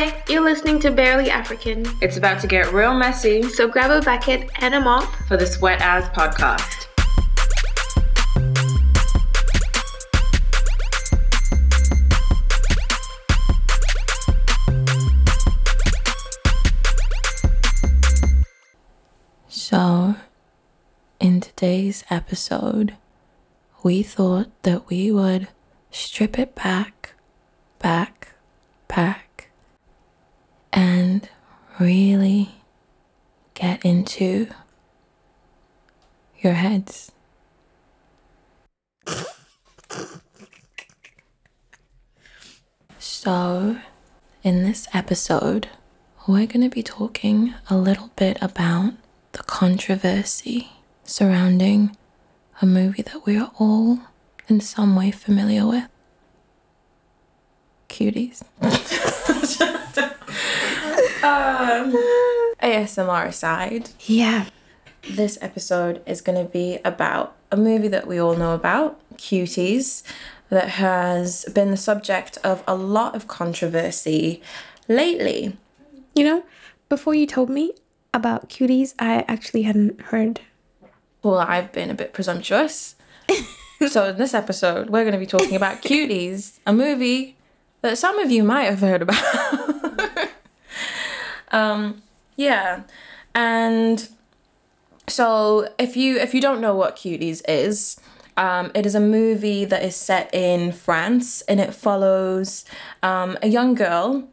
Hi, you're listening to Barely African. It's about to get real messy So grab a bucket and a mop. for the Sweat Ass podcast. So, in today's episode, we thought that we would strip it back, back, back, and really get into your heads. So, in this episode, we're going to be talking a little bit about the controversy surrounding a movie that we are all in some way familiar with Cuties. um, ASMR aside, Yeah. this episode is going to be about a movie that we all know about, Cuties, that has been the subject of a lot of controversy lately. You know, before you told me about cuties, I actually hadn't heard. Well, I've been a bit presumptuous. so, in this episode, we're going to be talking about Cuties, a movie that some of you might have heard about. um, yeah. And so if you if you don't know what Cuties is, um, it is a movie that is set in France and it follows um, a young girl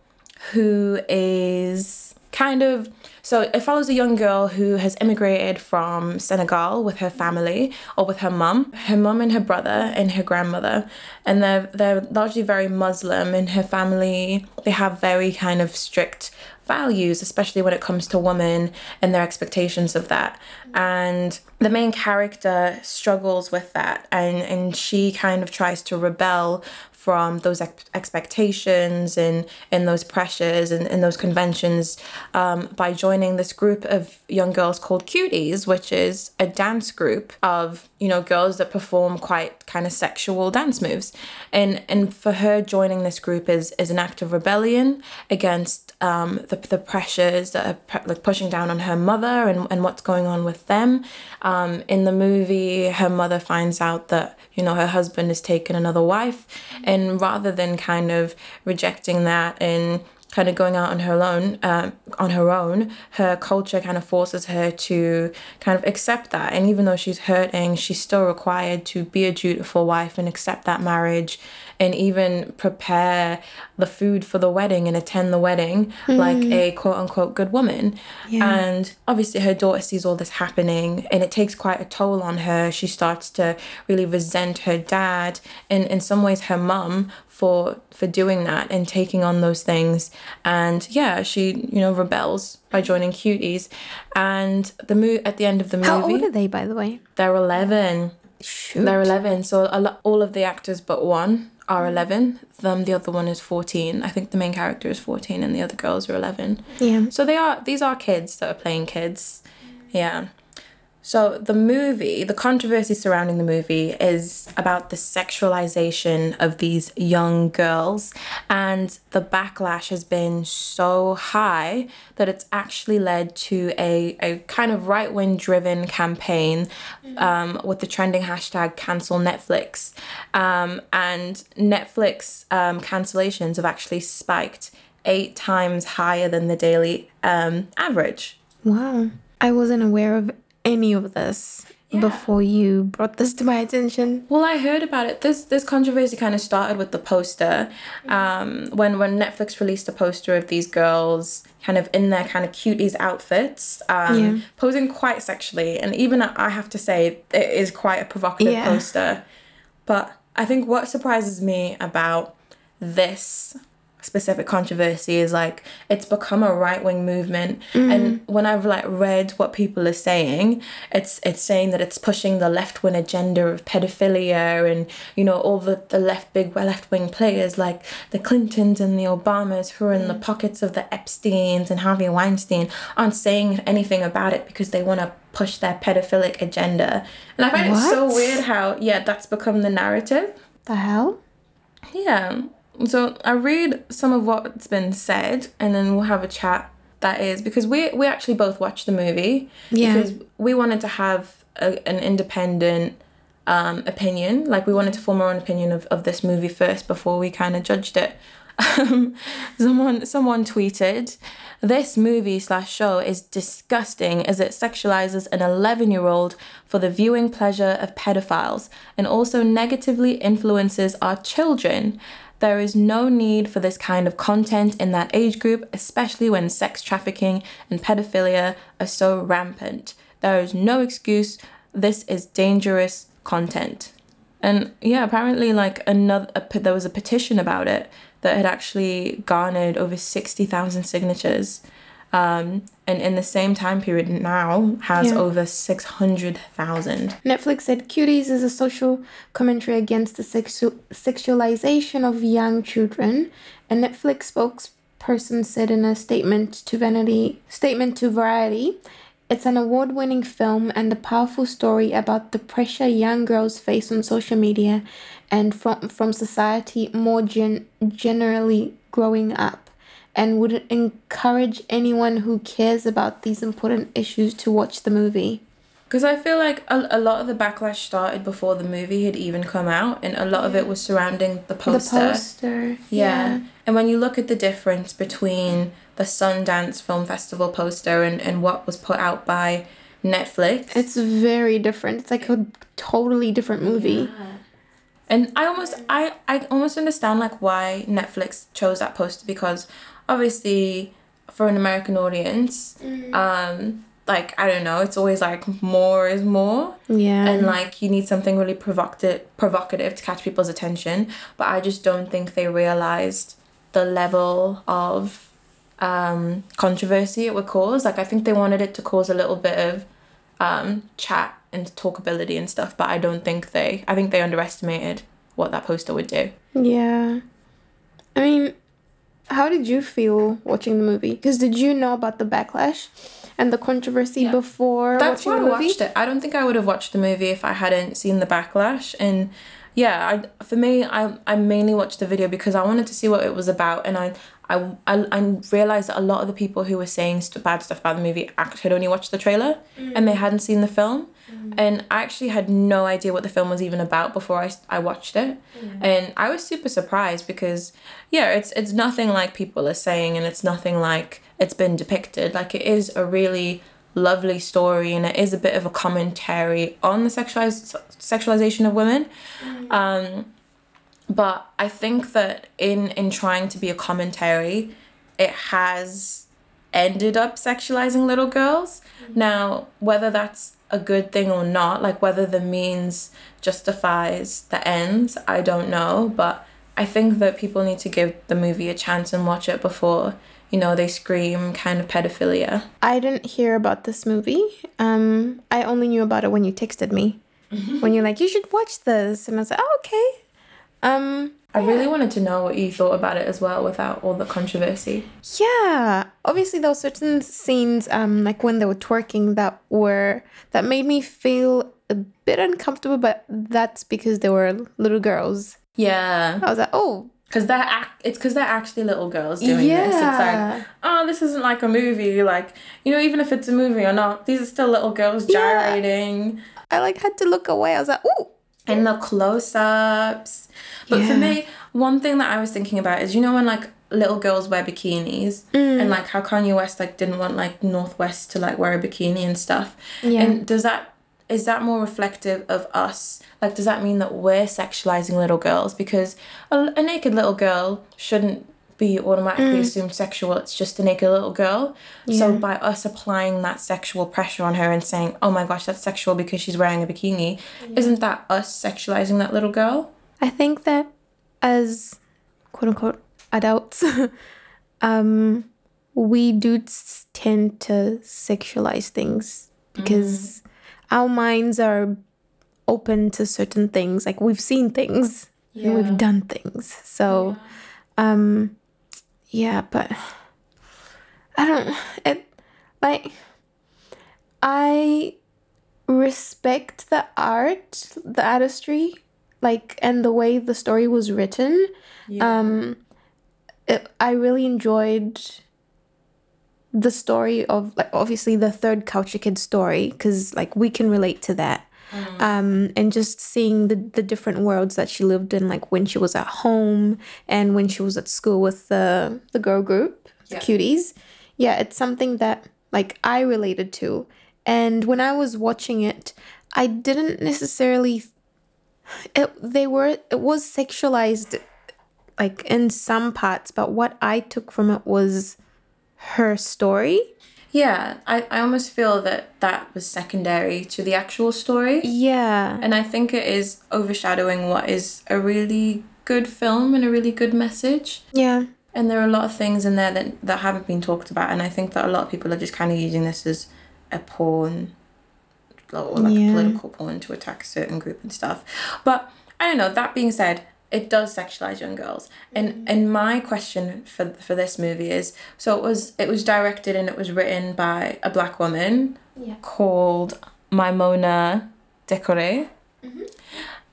who is kind of so it follows a young girl who has immigrated from Senegal with her family or with her mum, her mum and her brother and her grandmother, and they're they're largely very Muslim. And her family they have very kind of strict values, especially when it comes to women and their expectations of that. And the main character struggles with that, and and she kind of tries to rebel from those ex- expectations and and those pressures and, and those conventions um, by joining this group of young girls called cuties which is a dance group of you know girls that perform quite kind of sexual dance moves and and for her joining this group is is an act of rebellion against um, the, the pressures that are pre- like pushing down on her mother and, and what's going on with them. Um, in the movie her mother finds out that you know her husband has taken another wife. And rather than kind of rejecting that and kind of going out on her own uh, on her own her culture kind of forces her to kind of accept that. And even though she's hurting she's still required to be a dutiful wife and accept that marriage and even prepare the food for the wedding and attend the wedding like a quote unquote good woman. And obviously her daughter sees all this happening and it takes quite a toll on her. She starts to really resent her dad and in some ways her mum for for doing that and taking on those things. And yeah she you know rebels by joining cuties. And the mo- at the end of the movie How old are they, by the way? they're 11 Shoot. they're 11 so a lo- all of the actors but one are mm. 11 them the other one is 14 i think the main character is 14 and the other girls are 11 Yeah. so they are these are kids that are playing kids. Yeah so the movie the controversy surrounding the movie is about the sexualization of these young girls and the backlash has been so high that it's actually led to a, a kind of right-wing driven campaign um, with the trending hashtag cancel netflix um, and netflix um, cancellations have actually spiked eight times higher than the daily um, average Wow. I wasn't aware of any of this before you brought this to my attention. Well, I heard about it. This this controversy kind of started with the poster. Um, when when Netflix released a poster of these girls kind of in their kind of cuties outfits, um, Yeah. posing quite sexually, and even I have to say it is quite a provocative Yeah. poster. But I think what surprises me about this specific controversy is like it's become a right wing movement mm. and when I've like read what people are saying it's it's saying that it's pushing the left wing agenda of pedophilia and you know all the, the left big left wing players like the Clintons and the Obamas who are in the mm. pockets of the Epsteins and Harvey Weinstein aren't saying anything about it because they want to push their pedophilic agenda. And I find it so weird how yeah that's become the narrative. The hell? yeah. So I read some of what's been said, and then we'll have a chat. That is because we we actually both watched the movie Yeah. because we wanted to have a, an independent um, opinion. Like we wanted to form our own opinion of, of this movie first before we kind of judged it. Um, someone someone tweeted, "This movie slash show is disgusting as it sexualizes an eleven year old for the viewing pleasure of pedophiles and also negatively influences our children." There is no need for this kind of content in that age group, especially when sex trafficking and pedophilia are so rampant. There is no excuse. This is dangerous content. And yeah, apparently, like another, a, there was a petition about it that had actually garnered over 60,000 signatures. Um, and in the same time period now has Yeah. over 600,000. Netflix said Cuties is a social commentary against the sexu- sexualization of young children. A Netflix spokesperson said in a statement to Vanity statement to Variety, it's an award-winning film and a powerful story about the pressure young girls face on social media and from from society more gen- generally growing up and would encourage anyone who cares about these important issues to watch the movie. Because I feel like a, a lot of the backlash started before the movie had even come out, and a lot of it was surrounding the poster. The poster. Yeah. And when you look at the difference between the Sundance Film Festival poster and, and what was put out by Netflix, It's very different. It's like a totally different movie. Yeah. and I almost I, I almost understand like why Netflix chose that poster because obviously for an American audience, um, like I don't know, it's always like more is more. Yeah. and like you need something really provocative provocative to catch people's attention but i just don't think they realized the level of um controversy it would cause like i think they wanted it to cause a little bit of um chat and talkability and stuff but i don't think they i think they underestimated what that poster would do yeah. I mean, how did you feel watching the movie? Because did you know about the backlash and the controversy before That's why I watched it. I don't think I would have watched the movie if I hadn't seen the backlash. And yeah, I for me, I I mainly watched the video because I wanted to see what it was about, and I. I, I, I realized that a lot of the people who were saying st- bad stuff about the movie actually had only watched the trailer and they hadn't seen the film. Mm. And I actually had no idea what the film was even about before I, I watched it. Mm. And I was super surprised because, yeah, it's, it's nothing like people are saying and it's nothing like it's been depicted. Like, it is a really lovely story and it is a bit of a commentary on the sexualiz- sexualization of women. Um, but I think that in in trying to be a commentary, it has ended up sexualizing little girls. Now, whether that's a good thing or not, like whether the means justifies the ends, I don't know. But I think that people need to give the movie a chance and watch it before, you know, they scream kind of pedophilia. I didn't hear about this movie. Um, I only knew about it when you texted me. when you're like, you should watch this, and I was like, oh, okay. Um, I really wanted to know what you thought about it as well without all the controversy. Yeah, obviously there were certain scenes, um, like when they were twerking, that were that made me feel a bit uncomfortable. But that's because they were little girls. Yeah. I was like, oh, Because they're act- it's because they're actually little girls doing this. It's like, oh, this isn't like a movie. Like, you know, even if it's a movie or not, these are still little girls Yeah. gyrating. I like had to look away. I was like, oh, And the close-ups. But for me, one thing that I was thinking about is, you know, when like little girls wear bikinis Mm. and like how Kanye West like didn't want like North West to like wear a bikini and stuff. Yeah. And does that is that more reflective of us? Like, does that mean that we're sexualizing little girls? Because a, a naked little girl shouldn't be automatically assumed sexual. It's just a naked little girl. So by us applying that sexual pressure on her and saying, "Oh my gosh, that's sexual because she's wearing a bikini," isn't that us sexualizing that little girl? I think that as quote unquote adults, um, we do tend to sexualize things because our minds are open to certain things. Like we've seen things and we've done things. So, um, yeah, but I don't. It like I respect the art, the artistry like and the way the story was written um it, i really enjoyed the story of like obviously the third culture kid story because like we can relate to that. Um and just seeing the the different worlds that she lived in like when she was at home and when she was at school with the the girl group the cuties. Yeah it's something that like i related to. And when i was watching it i didn't necessarily it they were it was sexualized like in some parts but what i took from it was her story Yeah, I, I almost feel that that was secondary to the actual story. yeah And I think it is overshadowing what is a really good film and a really good message. yeah And there are a lot of things in there that, that haven't been talked about. And I think that a lot of people are just kind of using this as a pawn or like Yeah. a political pawn to attack a certain group and stuff. But I don't know, that being said, it does sexualize young girls. And mm-hmm. and my question for for this movie is so it was it was directed and it was written by a black woman Yeah. called Maïmouna Doucouré. Mm-hmm.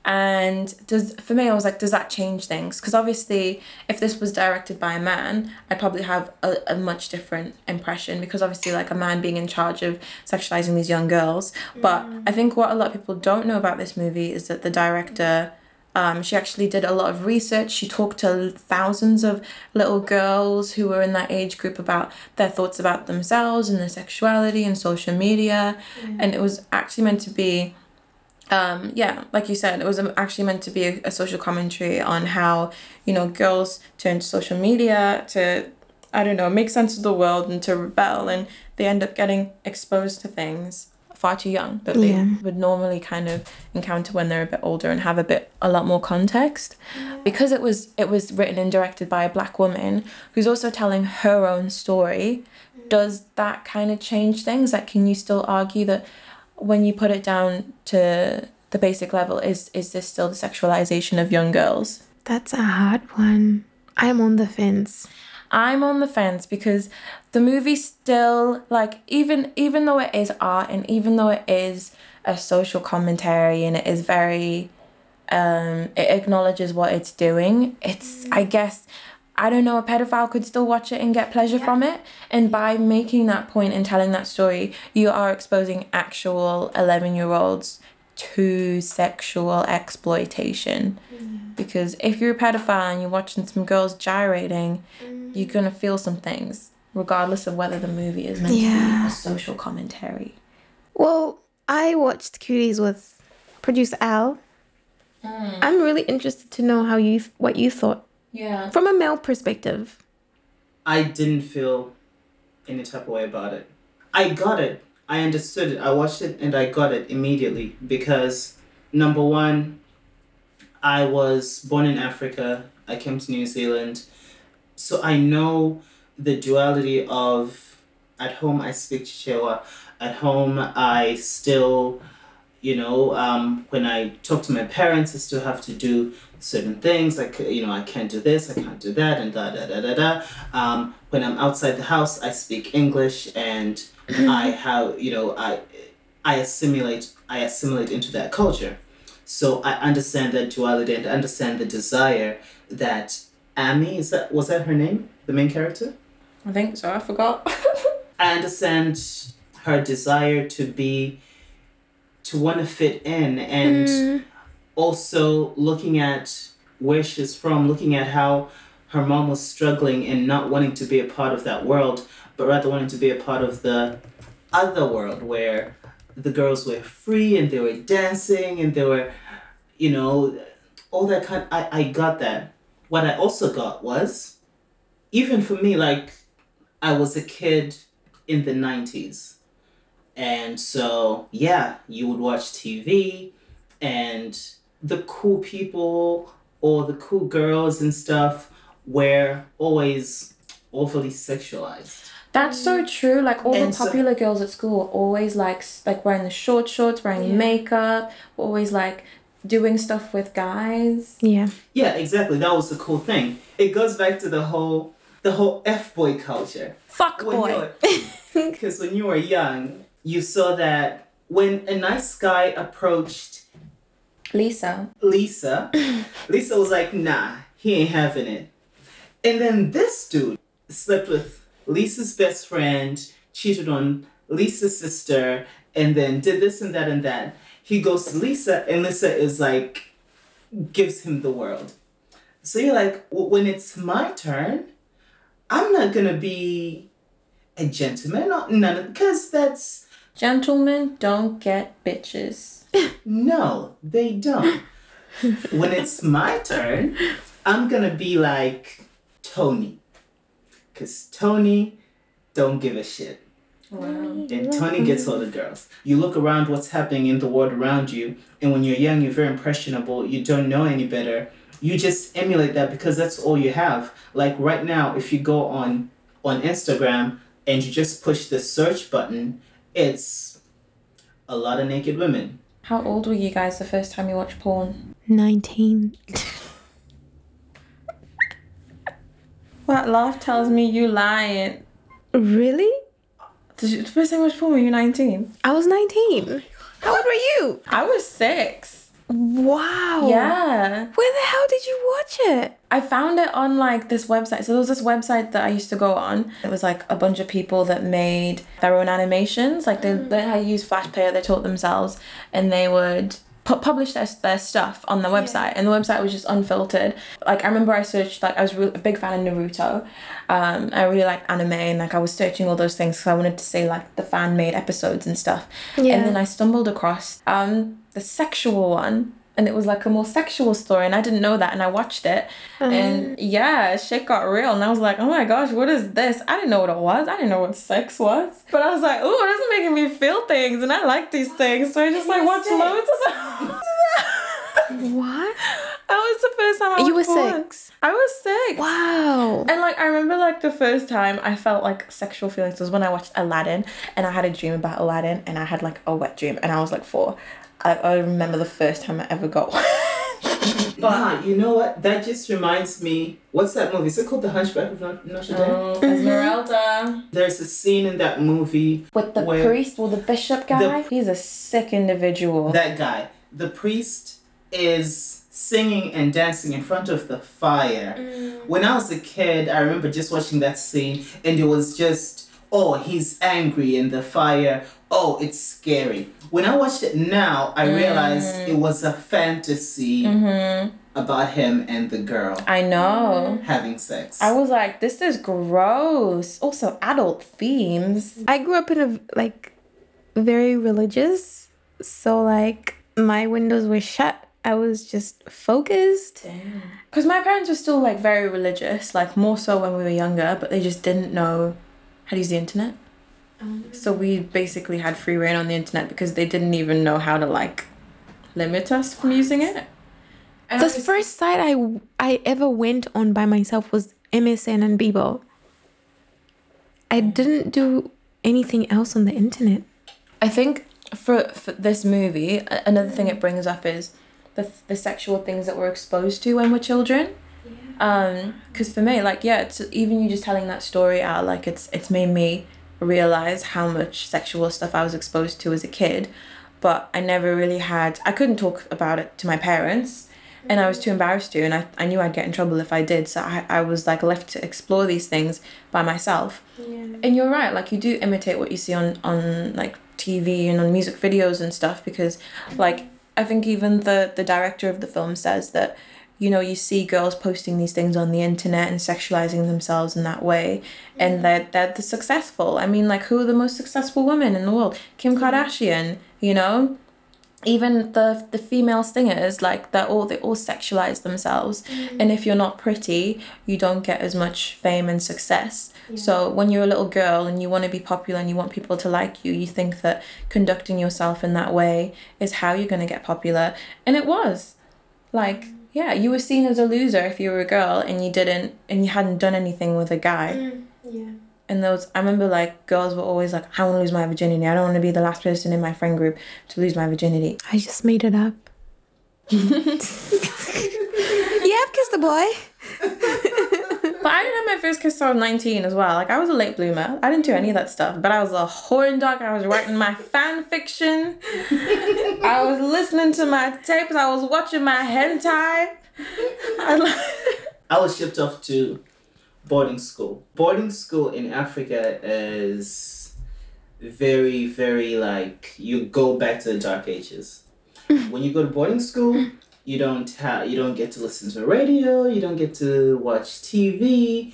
And does for me, I was like, does that change things? Because obviously, if this was directed by a man, I'd probably have a, a much different impression. Because obviously, like a man being in charge of sexualizing these young girls. But mm. I think what a lot of people don't know about this movie is that the director, um, she actually did a lot of research. She talked to thousands of little girls who were in that age group about their thoughts about themselves and their sexuality and social media, and it was actually meant to be um, yeah, like you said, it was actually meant to be a, a social commentary on how, you know, girls turn to social media to, I don't know, make sense of the world and to rebel, and they end up getting exposed to things far too young that they Yeah. would normally kind of encounter when they're a bit older and have a bit a lot more context because it was it was written and directed by a black woman who's also telling her own story mm. does that kind of change things like can you still argue that when you put it down to the basic level is is this still the sexualization of young girls That's a hard one. I'm on the fence. i'm on the fence because the movie still like even even though it is art and even though it is a social commentary and it is very um it acknowledges what it's doing it's i mm. guess i don't know a pedophile could still watch it and get pleasure from it. And by making that point and telling that story you are exposing actual 11 year olds to sexual exploitation. Mm. Because if you're a pedophile and you're watching some girls gyrating mm. you're gonna feel some things regardless of whether the movie is meant to be a social commentary Well, I watched Cuties with producer Al. Hmm. I'm really interested to know how you what you thought yeah from a male perspective. I didn't feel any type of way about it. I got it. I understood it. I watched it and I got it immediately because number one, I was born in Africa. I came to New Zealand. So I know the duality of at home I speak Chichewa. At home I still you know, um, when I talk to my parents, I still have to do certain things like you know I can't do this, I can't do that, and da da da da da. Um, when I'm outside the house, I speak English, and I have you know I I assimilate I assimilate into that culture, so I understand that duality and understand the desire that Amy is that was that her name the main character. I think so i forgot I understand her desire to be to want to fit in and mm-hmm. also looking at where she's from, looking at how her mom was struggling and not wanting to be a part of that world, but rather wanting to be a part of the other world where the girls were free and they were dancing and they were, you know, all that kind. I I got that. What I also got was, even for me, like, I was a kid in the nineties, and so yeah, you would watch TV, and the cool people or the cool girls and stuff were always overly sexualized. That's so mm. true. Like all And the so- popular girls at school were always like like wearing the short shorts, wearing makeup, always like doing stuff with guys. Yeah. Yeah, exactly. That was the cool thing. It goes back to the whole the whole f boy culture. Fuck boy. Because when you were young, you saw that when a nice guy approached Lisa. Lisa. Lisa was like, nah, he ain't having it. And then this dude slept with Lisa's best friend, cheated on Lisa's sister, and then did this and that and that. He goes to Lisa, and Lisa is like, gives him the world. So you're like, when it's my turn, I'm not gonna be a gentleman, none, because that's Gentlemen don't get bitches. no, they don't. when it's my turn, I'm gonna be like Tony. Cause Tony don't give a shit. Wow. And Tony gets all the girls. You look around what's happening in the world around you, and when you're young, you're very impressionable, you don't know any better. You just emulate that because that's all you have. Like right now, if you go on on Instagram and you just push the search button, it's a lot of naked women. How old were you guys the first time you watched porn? 19. That laugh tells me you lying. Really? Did you, the first time you watched porn were you 19? I was 19. How old were you? I was six. Wow. Yeah. Where the hell did you watch it? I found it on like this website. So there was this website that I used to go on. It was like a bunch of people that made their own animations. Like they learned how to use Flash Player, they taught themselves, and they would pu- publish their, their stuff on the website. And the website was just unfiltered. Like I remember I searched, like I was re- a big fan of Naruto. Um, I really liked anime and like I was searching all those things because I wanted to see like the fan made episodes and stuff. Yeah. And then I stumbled across um, the sexual one. And it was like a more sexual story, and I didn't know that. And I watched it, and uh-huh. yeah, shit got real. And I was like, oh my gosh, what is this? I didn't know what it was. I didn't know what sex was. But I was like, oh, this is making me feel things, and I like these things. So I just like watched loads of them. What? That was the first time I You were porn. six. I was six. Wow. And like I remember like the first time I felt like sexual feelings was when I watched Aladdin and I had a dream about Aladdin and I had like a wet dream and I was like four. I, I remember the first time I ever got one. Nah, you know what? That just reminds me. What's that movie? Is it called The Hunchback of Notre Dame? Oh, mm-hmm. Esmeralda. There's a scene in that movie. With the Where- priest or the bishop guy. He's a sick individual. That guy, the priest, is singing and dancing in front of the fire. Mm. When I was a kid, I remember just watching that scene, and it was just, oh, he's angry in the fire. Oh, it's scary. When I watched it now, I realized mm. it was a fantasy mm-hmm. about him and the girl I know. having sex. I was like, this is gross. Also, adult themes. I grew up in a like very religious, so like my windows were shut. I was just focused. Because my parents were still like very religious, like more so when we were younger, but they just didn't know how to use the internet. So we basically had free reign on the internet because they didn't even know how to like limit us from using it. And The I was- first site I I ever went on by myself was MSN and Bebo. I didn't do anything else on the internet. I think for, for this movie, another thing it brings up is the, the sexual things that we're exposed to when we're children. Um, because for me, like, yeah, it's even you just telling that story out, like, it's it's made me realize how much sexual stuff I was exposed to as a kid, but I never really had. I couldn't talk about it to my parents, and I was too embarrassed to, and I, I knew I'd get in trouble if I did, so I I was like left to explore these things by myself. Yeah. And you're right, like you do imitate what you see on on like TV and on music videos and stuff because like I think even the the director of the film says that you know you see girls posting these things on the internet and sexualizing themselves in that way and that they're the successful. I mean like who are the most successful women in the world? Kim Kardashian, you know? even the the female singers like they're all they all sexualize themselves. Mm-hmm. And if you're not pretty you don't get as much fame and success. So when you're a little girl and you want to be popular and you want people to like you you think that conducting yourself in that way is how you're going to get popular. And it was. Like yeah you were seen as a loser if you were a girl and you didn't and you hadn't done anything with a guy mm, Yeah. and those, I remember like girls were always like, I want to lose my virginity. I don't want to be the last person in my friend group to lose my virginity. I just made it up. yeah, I've kissed a boy. But I didn't have my first kissed I was 19 as well. Like I was a late bloomer. I didn't do any of that stuff, but I was a horn dog. I was writing my fan fiction. I was listening to my tapes. I was watching my hentai. I like I was shipped off to boarding school. Boarding school in Africa is very, very like you go back to the dark ages. when you go to boarding school, you don't have you don't get to listen to the radio, you don't get to watch TV,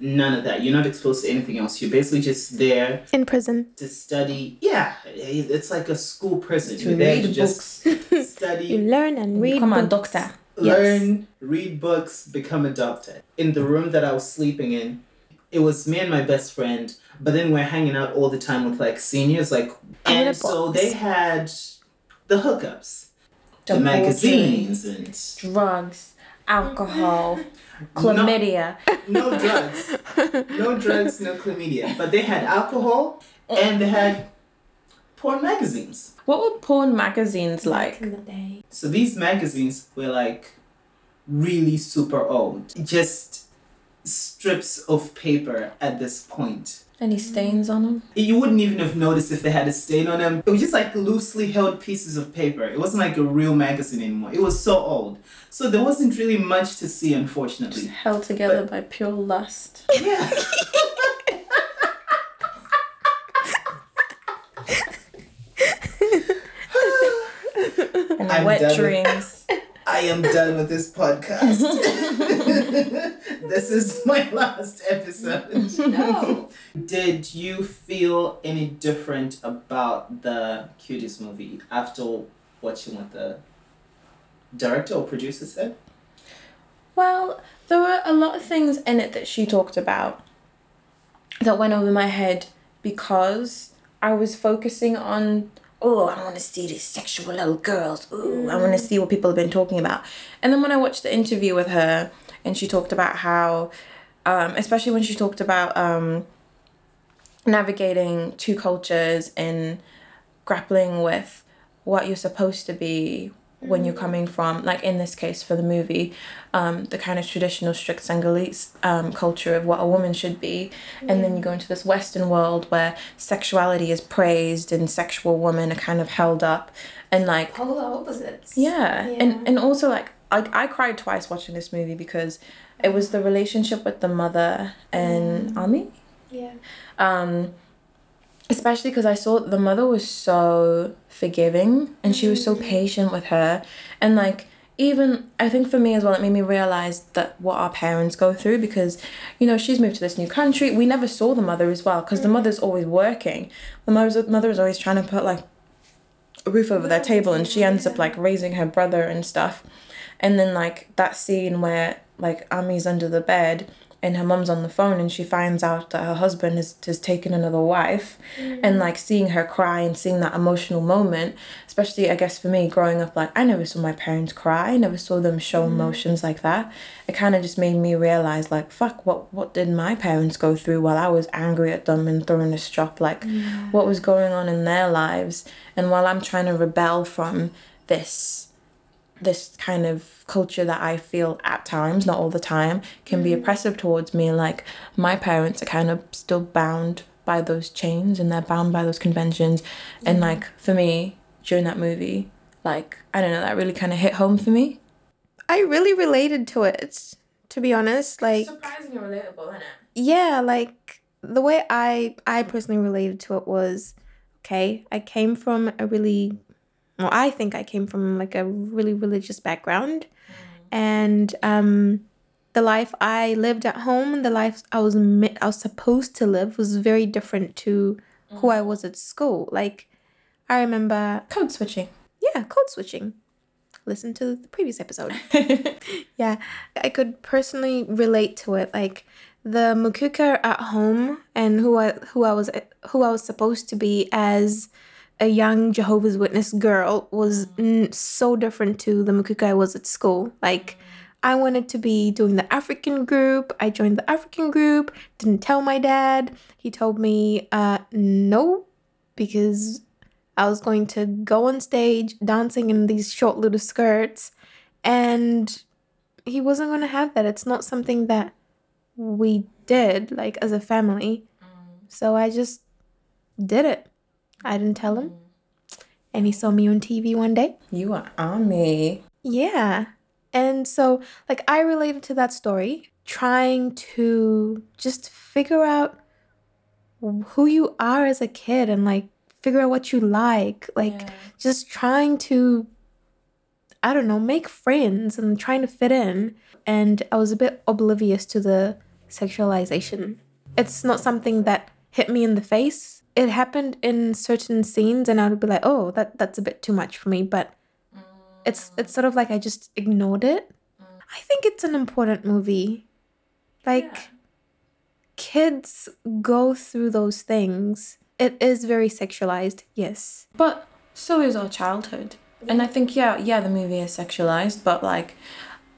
none of that. You're not exposed to anything else. You're basically just there In prison. to study. Yeah, it's like a school prison. to You're there read to just You study, learn and read. become a books. doctor. Yes. learn, read books, become a doctor. In the room that I was sleeping in, it was me and my best friend, but then we're hanging out all the time with like seniors, like, and the so they had the hookups, the, The magazines, and drugs, alcohol, chlamydia. no drugs, no drugs, no chlamydia, but they had alcohol and they had porn magazines. What were porn magazines like? in the day. So these magazines were like really super old, just strips of paper at this point. Any stains on them? You wouldn't even have noticed if they had a stain on them. It was just like loosely held pieces of paper. It wasn't like a real magazine anymore. It was so old. So there wasn't really much to see, unfortunately. Held together by pure lust. Yeah. And I'm wet done dreams. I am done with this podcast. this is my last episode. No. Did you feel any different about the Cuties movie after watching what the director or producer said? Well, there were a lot of things in it that she talked about that went over my head because I was focusing on, oh, I want to see these sexual little girls. Ooh, I want to see what people have been talking about. And then when I watched the interview with her and she talked about how, um, especially when she talked about um, navigating two cultures and grappling with what you're supposed to be when you're coming from like in this case for the movie um, the kind of traditional strict Senegalese um, culture of what a woman should be and then you go into this western world where sexuality is praised and sexual women are kind of held up and like Polar opposites. yeah. Yeah. And and also like like I cried twice watching this movie because it was the relationship with the mother and Ami. Yeah. Um especially because I saw the mother was so forgiving and she was so patient with her. And like even I think for me as well it made me realize that what our parents go through because you know she's moved to this new country. We never saw the mother as well because the mother's always working. The mother's mother is always trying to put like a roof over their table and she ends up like raising her brother and stuff. And then like that scene where like Ami's under the bed and her mum's on the phone and she finds out that her husband has, has taken another wife. Mm. And like seeing her cry and seeing that emotional moment especially i guess for me growing up like i never saw my parents cry. I never saw them show mm. emotions like that. It kind of just made me realize like fuck what what did my parents go through while i was angry at them and throwing a strop like what was going on in their lives? And while i'm trying to rebel from this this kind of culture that I feel at times, not all the time, can be mm. oppressive towards me. Like my parents are kind of still bound by those chains and they're bound by those conventions. And like for me, during that movie, like I don't know, that really kind of hit home for me. I really related to it, to be honest. Like, surprisingly relatable, isn't it? yeah, like the way I I personally related to it was, okay, I came from a really, well, I think I came from like a really religious background, and um, the life I lived at home, the life I was mi- I was supposed to live was very different to who I was at school. Like, I remember Code switching. yeah, code switching. Listen to the previous episode. yeah, I could personally relate to it. Like the Mukuka at home and who I who I was who I was supposed to be as a young Jehovah's Witness girl was n- so different to the Mukuka I was at school. Like I wanted to be doing the African group. I joined the African group. Didn't tell my dad. He told me uh no because I was going to go on stage dancing in these short little skirts, and he wasn't going to have that. It's not something that we did, like as a family. So I just did it. I didn't tell him. And he saw me on TV one day. You are on me. Yeah. And so, like, I related to that story, trying to just figure out who you are as a kid and, like, figure out what you like. Like, just trying to, I don't know, make friends and trying to fit in. And I was a bit oblivious to the sexualization. It's not something that hit me in the face. It happened in certain scenes, and I would be like, oh, that, that's a bit too much for me. But it's it's sort of like I just ignored it. I think it's an important movie. Like kids go through those things. It is very sexualized, yes. But so is our childhood. And I think yeah, yeah, the movie is sexualized, but like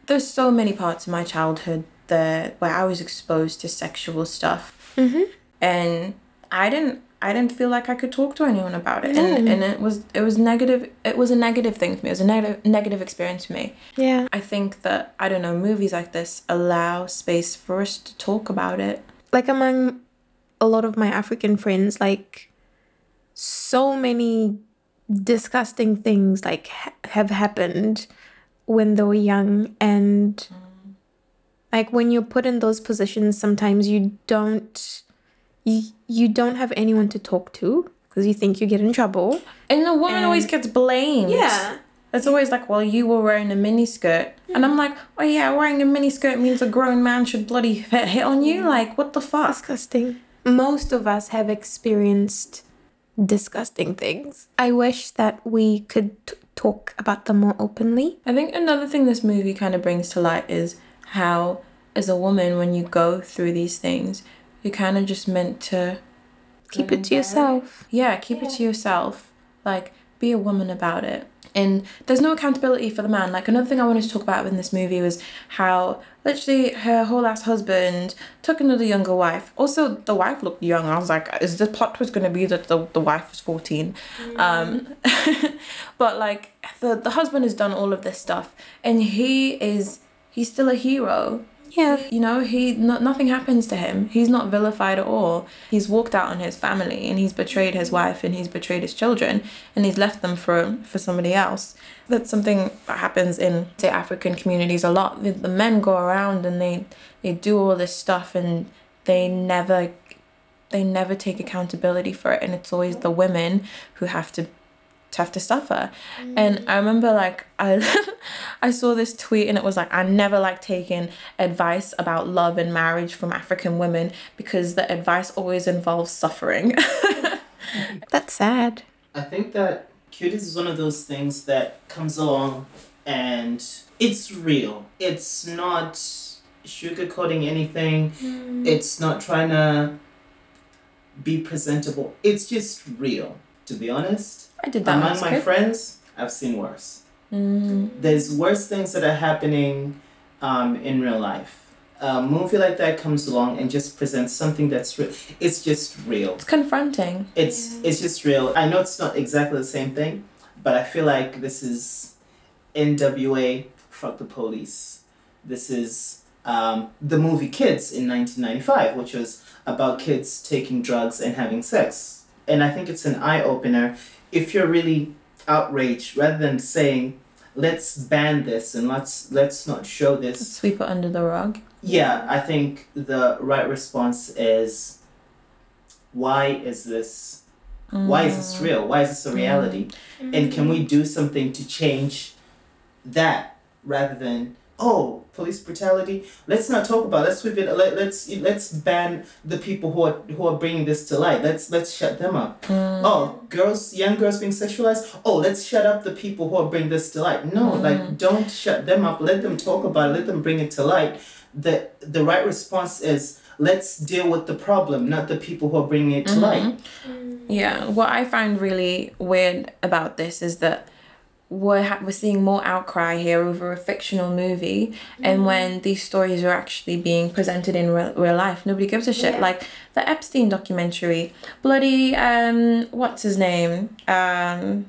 there's so many parts of my childhood that where I was exposed to sexual stuff. Mhm. And I didn't I didn't feel like I could talk to anyone about it. No. And and it was it was negative it was a negative thing for me. It was a negative negative experience for me. Yeah. I think that I don't know, movies like this allow space for us to talk about it. Like among a lot of my African friends, like so many disgusting things like ha- have happened when they were young and mm. like when you're put in those positions sometimes you don't you, you don't have anyone to talk to because you think you get in trouble And the woman always gets blamed. Yeah. It's always like, well, you were wearing a mini miniskirt. And I'm like, oh yeah, wearing a miniskirt means a grown man should bloody hit, hit on you? Like, what the fuck? disgusting most of us have experienced disgusting things i wish that we could t- talk about them more openly I think another thing this movie kind of brings to light is how, as a woman, when you go through these things, you're kind of just meant to, keep it to yourself yeah, keep it to yourself. Like, be a woman about it. And there's no accountability for the man. Like, another thing I wanted to talk about in this movie was how literally her whole ass husband took another younger wife. Also, the wife looked young. I was like, is the plot twist going to be that the, the wife was 14? Um, but like, the, the husband has done all of this stuff, and he is, he's still a hero. Yeah You know, he no, nothing happens to him. He's not vilified at all. He's walked out on his family and he's betrayed his wife and he's betrayed his children and he's left them for for somebody else. That's something that happens in say African communities a lot. The, the men go around and they they do all this stuff and they never they never take accountability for it and it's always the women who have to to have to suffer. And mm. I remember like I I saw this tweet and it was like I never like taking advice about love and marriage from African women because the advice always involves suffering. that's sad I think that cuties is one of those things that comes along and it's real. It's not sugarcoating anything. Mm. It's not trying to be presentable. It's just real. To be honest, I did that among my kid. friends, I've seen worse. Mm. There's worse things that are happening um, in real life. A movie like that comes along and just presents something that's real. It's just real. It's confronting. It's it's just real. I know it's not exactly the same thing, but I feel like this is NWA. Fuck the police. This is um, the movie Kids in 1995, which was about kids taking drugs and having sex. And I think it's an eye opener if you're really outraged, rather than saying, "Let's ban this and let's let's not show this." Sweep it under the rug. Yeah, I think the right response is why is this why is this mm. real? Why is this a reality? Mm. And can we mm. do something to change that rather than oh police brutality? Let's not talk about. It. Let's sweep it. Let, let's let's ban the people who are who are bringing this to light. Let's let's shut them up. Hmm. Oh, girls, young girls being sexualized. Oh, let's shut up the people who are bringing this to light. No, hmm. like don't shut them up. Let them talk about it. Let them bring it to light. The the right response is let's deal with the problem, not the people who are bringing it to mm-hmm. light. Hmm. Yeah, what I find really weird about this is that we're ha- we're seeing more outcry here over a fictional movie, and when these stories are actually being presented in real, real life, nobody gives a shit. Yeah. Like the Epstein documentary, bloody um, what's his name? Um,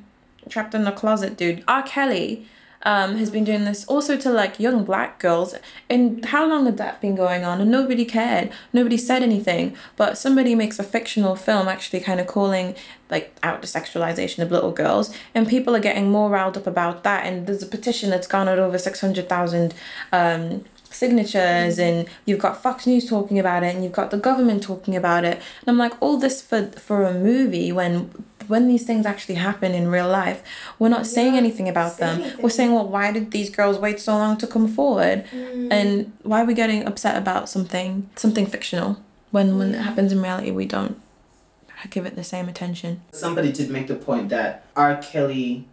trapped in the closet, dude. R. Kelly. Um, has been doing this also to like young black girls. And how long had that been going on? And nobody cared. Nobody said anything. But somebody makes a fictional film actually kind of calling like out the sexualization of little girls, and people are getting more riled up about that. And there's a petition that's garnered over six hundred thousand. Um, signatures and you've got Fox News talking about it and you've got the government talking about it and I'm like all this for for a movie when when these things actually happen in real life we're not saying anything about them. we're saying well why did these girls wait so long to come forward? And why are we getting upset about something something fictional when when it happens in reality we don't give it the same attention? Somebody did make the point that R. Kelly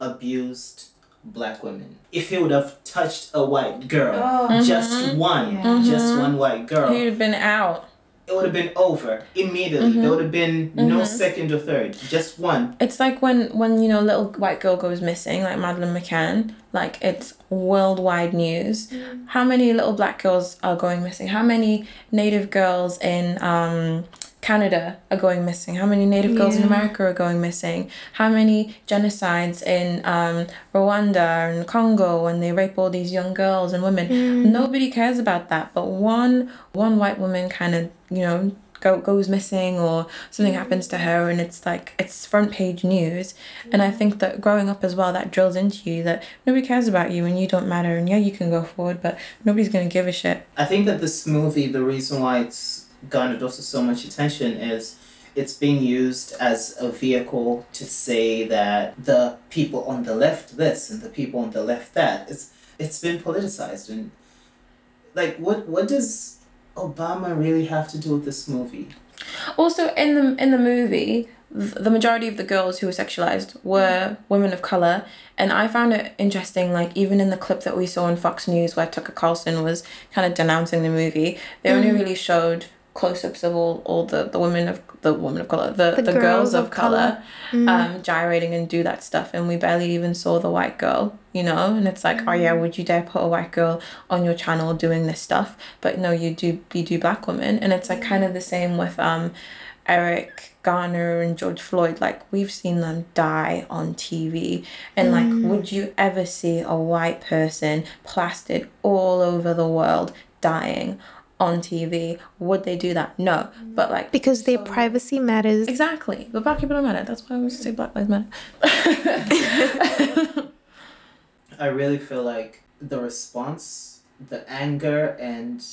abused black women. If he would have touched a white girl, Oh. just mm-hmm. one, Yeah. just mm-hmm. one white girl, he'd have been out it would have been over immediately. There mm-hmm. would have been no mm-hmm. second or third, just one. It's like when when you know little white girl goes missing, like Madeleine McCann. Like it's worldwide news. Mm. How many little black girls are going missing? How many Native girls in um, Canada are going missing? How many Native girls in America are going missing? How many genocides in um, Rwanda and Congo when they rape all these young girls and women? Nobody cares about that. But one one white woman kind of you know go, goes missing or something happens to her and it's like it's front page news and i think that growing up as well that drills into you that nobody cares about you and you don't matter and yeah you can go forward but nobody's going to give a shit I think that this movie, the reason why it's garnered also so much attention is it's being used as a vehicle to say that the people on the left this and the people on the left that. It's it's been politicized and like what what does Obama really have to do with this movie? also in the in the movie the majority of the girls who were sexualized were women of color and i found it interesting like even in the clip that we saw on fox news where tucker carlson was kind of denouncing the movie they only mm. really showed close-ups of all, all the, the women of the women of color the, the, girls, of, color, um gyrating and do that stuff. And we barely even saw the white girl you know? And it's like oh yeah would you dare put a white girl on your channel doing this stuff? But no you do you do black women. And it's like kind of the same with um Eric Garner and George Floyd, like we've seen them die on TV. And like, would you ever see a white person plastered all over the world dying on TV? Would they do that? No. But like, Because their privacy matters. exactly. But black people don't matter. That's why I always say Black Lives Matter. I really feel like the response, the anger, and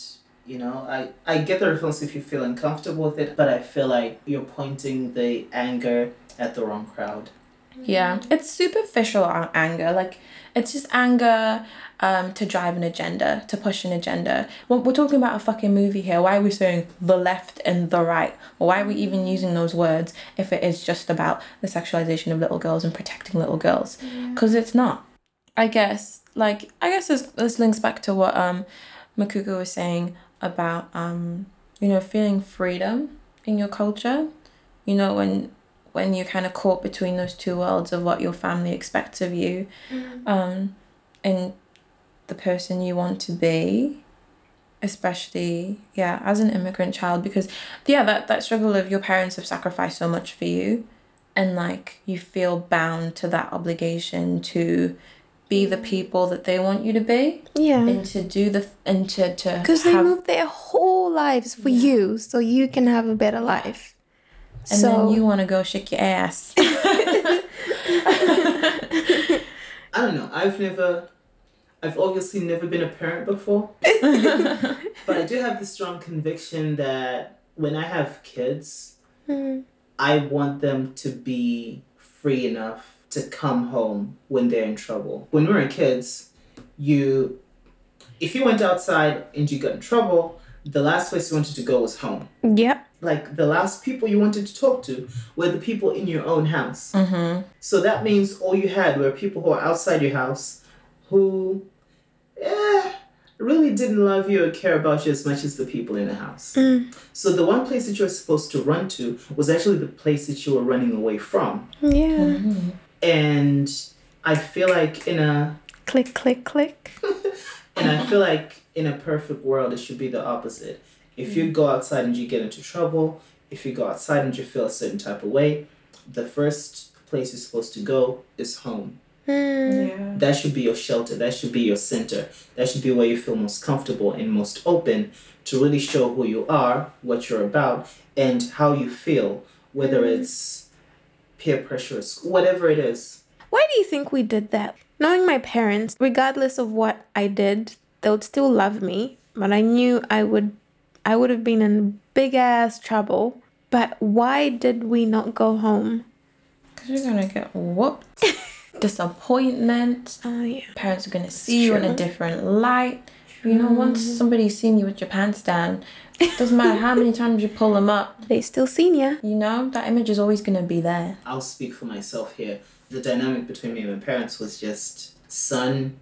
you know, I I get the response if you feel uncomfortable with it, but I feel like you're pointing the anger at the wrong crowd. Yeah, it's superficial anger. Like it's just anger um, to drive an agenda, to push an agenda. We're, we're talking about a fucking movie here. Why are we saying the left and the right? Why are we even using those words if it is just about the sexualization of little girls and protecting little girls? Because it's not. I guess like I guess this this links back to what um Makuga was saying about um you know feeling freedom in your culture. You know when when you're kind of caught between those two worlds of what your family expects of you um, and the person you want to be especially yeah as an immigrant child because yeah that, that struggle of your parents have sacrificed so much for you and like you feel bound to that obligation to be the people that they want you to be Yeah. and to do the and to to Because they have- move their whole lives for you so you can have a better life. And so then you want to go shake your ass I don't know. I've never, I've obviously never been a parent before, but I do have the strong conviction that when I have kids, Mm. I want them to be free enough to come home when they're in trouble. When we were kids, you, if you went outside and you got in trouble, the last place you wanted to go was home. Yep. Like the last people you wanted to talk to were the people in your own house. mm-hmm. So that means all you had were people who are outside your house who eh, really didn't love you or care about you as much as the people in the house. Mm. So the one place that you were supposed to run to was actually the place that you were running away from. Yeah. And I feel like in a Click, click, click. and I feel like in a perfect world it should be the opposite. If you go outside and you get into trouble, if you go outside and you feel a certain type of way, the first place you're supposed to go is home. Hmm. Yeah. That should be your shelter. That should be your center. That should be where you feel most comfortable and most open to really show who you are, what you're about, and how you feel, whether mm-hmm. it's peer pressure, or whatever it is. Why do you think we did that? Knowing my parents, regardless of what I did, they would still love me, but I knew I would I would have been in big ass trouble. But why did we not go home? Because you're going to get whooped. Disappointment. Oh yeah. Parents are going to see you in a different light. You know, once somebody's seen you with your pants down, it doesn't matter how many times you pull them up, They still seen you. you know, that image is always going to be there. I'll speak for myself here. The dynamic between me and my parents was just son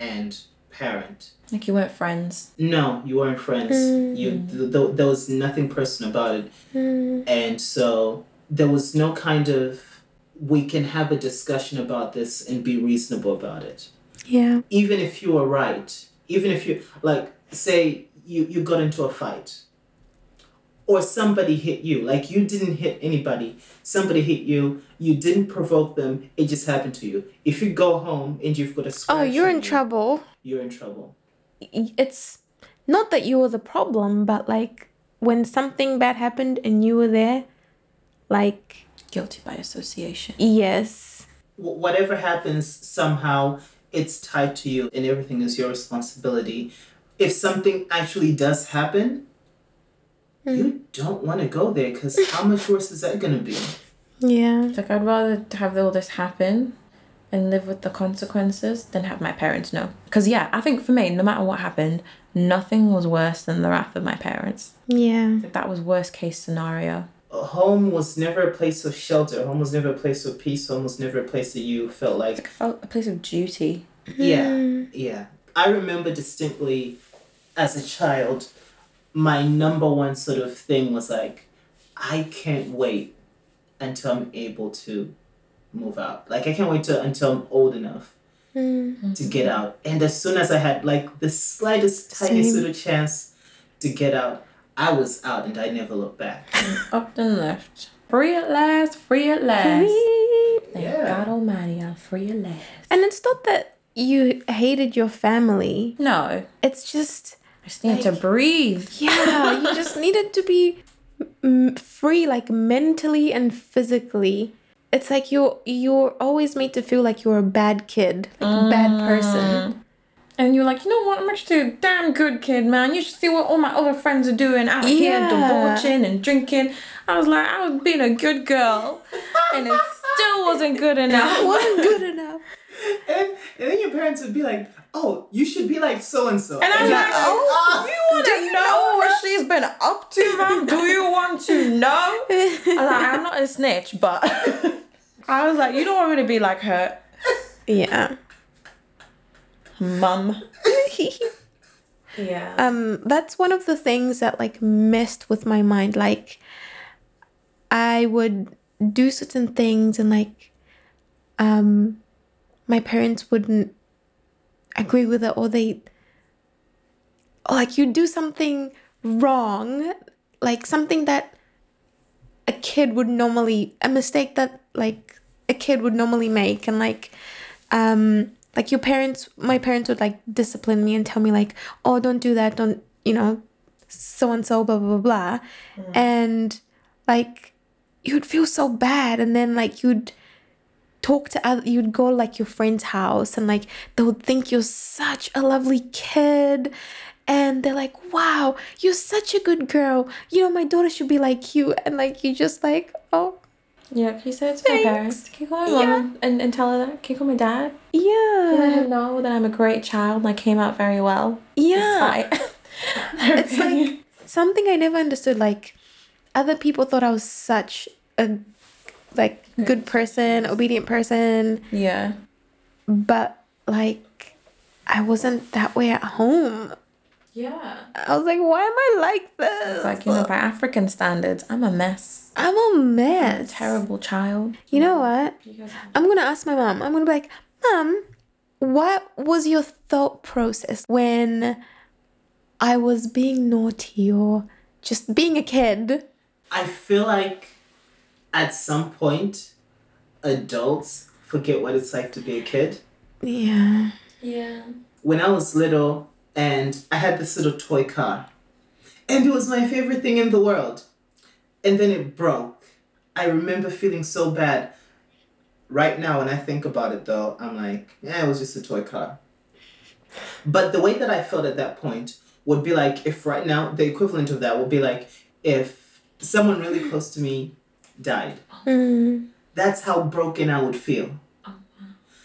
and parent. Like you weren't friends. No, you weren't friends. You hmm. th- th- there was nothing personal about it, hmm. and so there was no kind of we can have a discussion about this and be reasonable about it. Yeah. Even if you were right, even if you like, say you you got into a fight, or somebody hit you, like you didn't hit anybody, somebody hit you, you didn't provoke them, it just happened to you. If you go home and you've got a scratch, Oh, you're in you, trouble. You're in trouble. It's not that you were the problem, but like when something bad happened and you were there, like Guilty by association. Yes. whatever happens somehow it's tied to you and everything is your responsibility if something actually does happen hmm. you don't want to go there because how much worse is that going to be Yeah. It's like I'd rather have all this happen and live with the consequences than have my parents know. Because yeah, I think for me, no matter what happened, nothing was worse than the wrath of my parents. Yeah. That was worst case scenario. home was never a place of shelter home was never a place of peace home was never a place that you felt like Like felt a place of duty. Yeah, hmm. yeah. I remember distinctly as a child, my number one sort of thing was like, I can't wait until I'm able to move out. Like, I can't wait to, until I'm old enough to get out. And as soon as I had like the slightest, tiniest Same. little chance to get out, I was out and I never looked back. Up and left. Free at last, free at last. Thank Yeah. God Almighty, I'm free at last. And it's not that you hated your family. No, It's just I just need to breathe. yeah, you just needed to be mm, free like mentally and physically. It's like you're you're always made to feel like you're a bad kid, like a bad person. Mm. And you're like, you know what? I'm actually a damn good kid, man. You should see what all my other friends are doing out here, Yeah. debauching and drinking. I was like, I was being a good girl, and it still wasn't good enough. it Wasn't good enough. And, and then your parents would be like, oh, you should be like so and so. And I'm you're like, oh, oh you want to know what she's been up to, man? Do you want to know? I was like, I'm not a snitch, but I was like, you don't want me to be like her, Yeah. mum. Yeah. um that's one of the things that like messed with my mind like i would do certain things and like um my parents wouldn't agree with it or they or like you do something wrong like something that a kid would normally a mistake that like a kid would normally make and like um like your parents my parents would like discipline me and tell me like oh don't do that don't you know so and so blah blah blah. Blah and like you'd feel so bad and then like you'd talk to other you'd go like your friend's house and like they would think you're such a lovely kid and they're like wow you're such a good girl. You know my daughter should be like you. And like you just like oh yeah, can you say it to my parents? Can you call my mum and, and tell her that? Can you call my dad? Yeah. Let him know that I'm a great child and I came out very well. yeah it's like something I never understood. Like other people thought I was such a like good person, obedient person, yeah. but like I wasn't that way at home. Yeah. I was like, why am I like this? It's like, you know, by African standards, I'm a mess. I'm a mess. Terrible child. You know what? I'm gonna ask my mom. I'm gonna be like, Mom, what was your thought process when I was being naughty or just being a kid? I feel like at some point, adults forget what it's like to be a kid. Yeah. Yeah. When I was little and I had this little toy car, and it was my favorite thing in the world, and then it broke. I remember feeling so bad. Right now, when I think about it, though, I'm like, yeah, it was just a toy car. But the way that I felt at that point would be like if right now the equivalent of that would be like if someone really close to me died. Mm. That's how broken I would feel.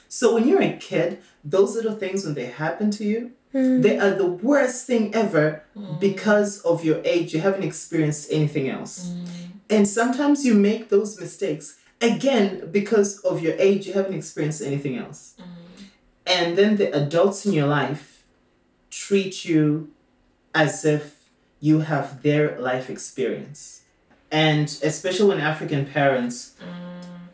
So when you're a kid, those little things when they happen to you, Mm. they are the worst thing ever mm. because of your age. You haven't experienced anything else. Mm. And sometimes you make those mistakes again because of your age. You haven't experienced anything else. Mm. And then the adults in your life treat you as if you have their life experience. And especially when African parents,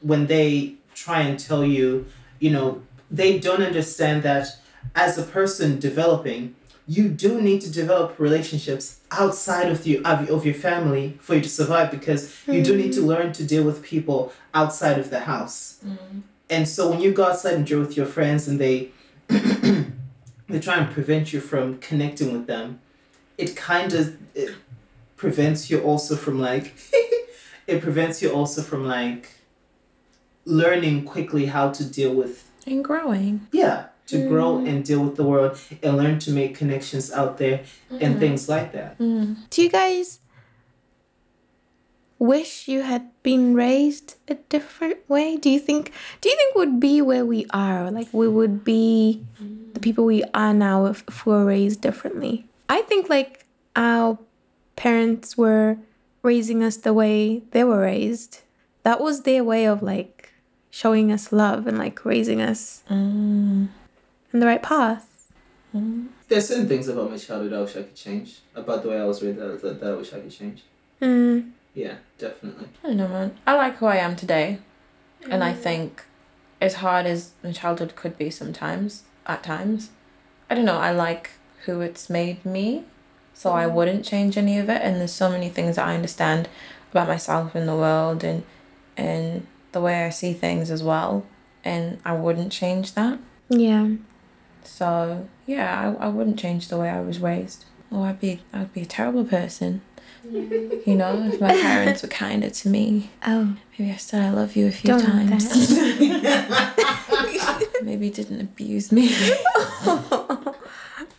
when they try and tell you, you know, they don't understand that as a person developing, you do need to develop relationships outside of you of, your family for you to survive because you do need to hmm. learn to deal with people outside of the house. Hmm. And so when you go outside and deal with your friends and they they try and prevent you from connecting with them, it kind of it prevents you also from like it prevents you also from like learning quickly how to deal with And growing. yeah to grow and deal with the world and learn to make connections out there and mm-hmm. things like that mm-hmm. Do you guys wish you had been raised a different way? Do you think do you think would be where we are? Like we would be the people we are now if, if we were raised differently? I think like our parents were raising us the way they were raised. That was their way of like showing us love and like raising us mm. In the right path. Mm-hmm. there's certain things about my childhood I wish I could change about the way I was raised that, that, that I wish I could change Mm. yeah definitely I don't know, man. I like who I am today. And I mm. think as hard as my childhood could be sometimes, at times, I don't know, I like who it's made me. So I mm. wouldn't change any of it. And there's so many things that I understand about myself and the world and and the way I see things as well. And I wouldn't change that. Yeah. So yeah, I, I wouldn't change the way I was raised. Oh, I'd be I'd be a terrible person. You know, if my parents were kinder to me. Oh. Maybe I said I love you a few Don't times. that. Maybe didn't abuse me.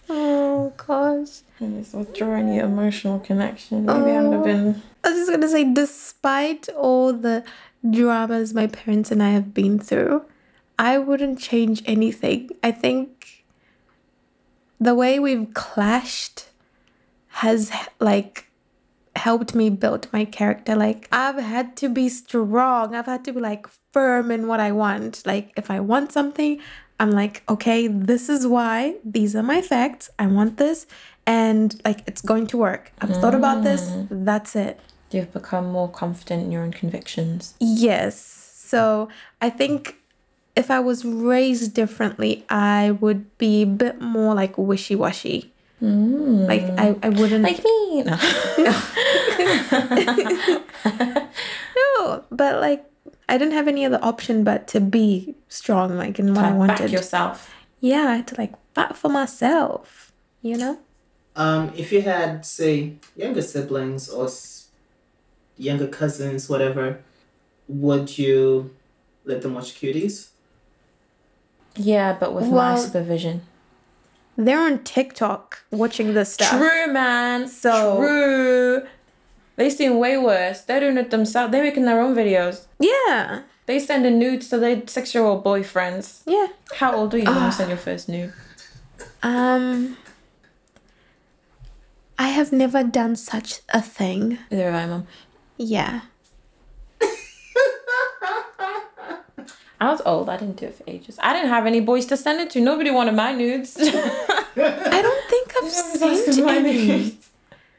oh gosh. and it's withdrawing the emotional connection. Maybe I would have been. Oh. I was just gonna say, despite all the dramas my parents and I have been through, I wouldn't change anything. I think the way we've clashed has like helped me build my character. Like I've had to be strong. I've had to be like firm in what I want. Like if I want something, I'm like, okay, this is why. These are my facts. I want this and like it's going to work. I've thought about this. Mm. That's it. You've become more confident in your own convictions. Yes. So I think if I was raised differently, I would be a bit more like wishy washy. Like I, I wouldn't Like me. No. no, but like I didn't have any other option but to be strong, like in what I Back yourself. yeah, I had to like fight for myself. You know? um if you had say younger siblings or s- younger cousins whatever would you let them watch cuties Yeah, but with Well- my supervision. They're on TikTok watching this stuff. True, man. So- true. They seem way worse. They're doing it themselves. They're making their own videos. Yeah. They send a nude to their six-year-old boyfriends. Yeah. How old are you when you send your first nude? Um I have never done such a thing. Neither have I, mum. Yeah. I was old. I didn't do it for ages. I didn't have any boys to send it to. Nobody wanted my nudes. I don't think I've sent any nudes.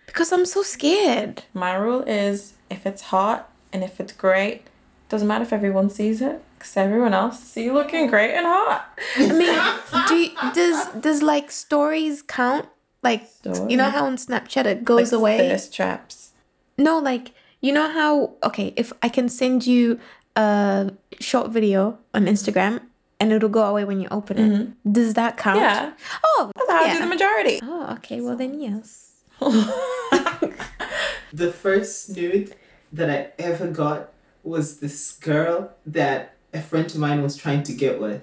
because I'm so scared. My rule is if it's hot and if it's great, doesn't matter if everyone sees it, because everyone else see you looking great and hot. I mean, do you, does does like stories count? Like you know how on Snapchat it goes Like away. Thirst traps. No, like you know how okay, if I can send you a short video on Instagram and it'll go away when you open it. Mm-hmm. Does that count? Yeah. Oh, That's how I do the majority. Oh, okay. Well then, yes. The first nude that I ever got was this girl that a friend of mine was trying to get with.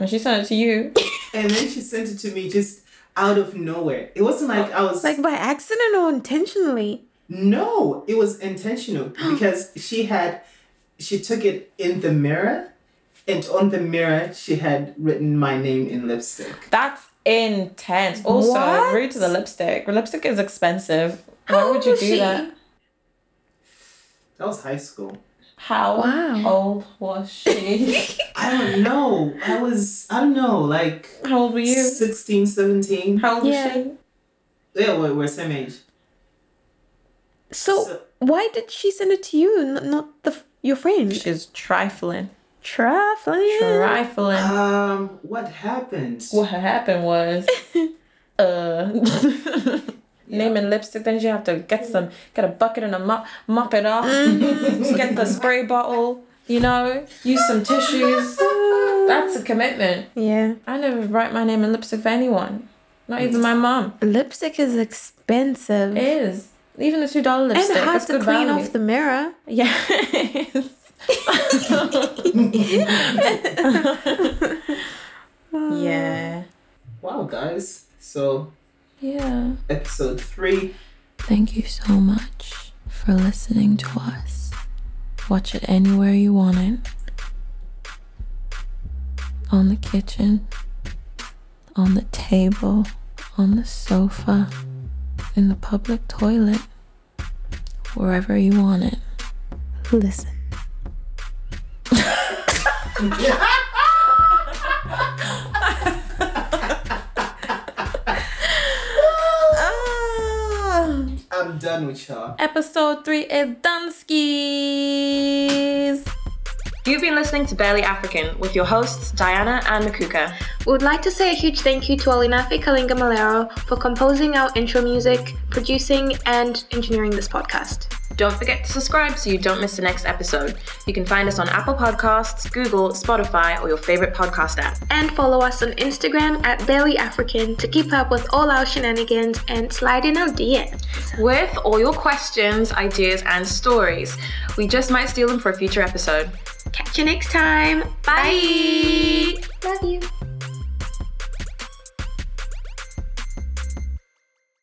And she sent it to you. And then she sent it to me just out of nowhere. It wasn't like I was Like by accident or intentionally? No, it was intentional because she had she took it in the mirror and on the mirror she had written my name in lipstick. That's intense. Also, What? rude to the lipstick. Lipstick is expensive. Why How would you do she? that? That was high school. How Wow. old was she? I don't know. I was I don't know, like How old were you? 16, 17. How old Yeah. was she? Yeah, we're, we're same age. So, So- why did she send it to you, n- not the f- your friend? is trifling. Trifling. Trifling. Um, what happened? what happened was, uh, naming lipstick. Then you have to get some, get a bucket and a mop, mop it off. get the spray bottle. You know, use some tissues. That's a commitment. Yeah. I never write my name in lipstick for anyone. Not even my mom. Lipstick is expensive. It is. Even the two dollar and lipstick. hard it's to clean value. off the mirror. Yeah. yeah. Wow, guys. So, Yeah. episode 3 Thank you so much for listening to us. Watch it anywhere you want it. On the kitchen, on the table, on the sofa, in the public toilet, wherever you want it. Listen. I'm done with y'all. Episode 3 is Dunskies. You've been listening to Barely African with your hosts Diana and Makuka. We would like to say a huge thank you to Olinafe Kalinga Malero for composing our intro music, producing, and engineering this podcast. Don't forget to subscribe so you don't miss the next episode. You can find us on Apple Podcasts, Google, Spotify, or your favorite podcast app. And follow us on Instagram at Barely African to keep up with all our shenanigans and slide in our DMs. With all your questions, ideas, and stories. We just might steal them for a future episode. Catch you next time. Bye. Love you.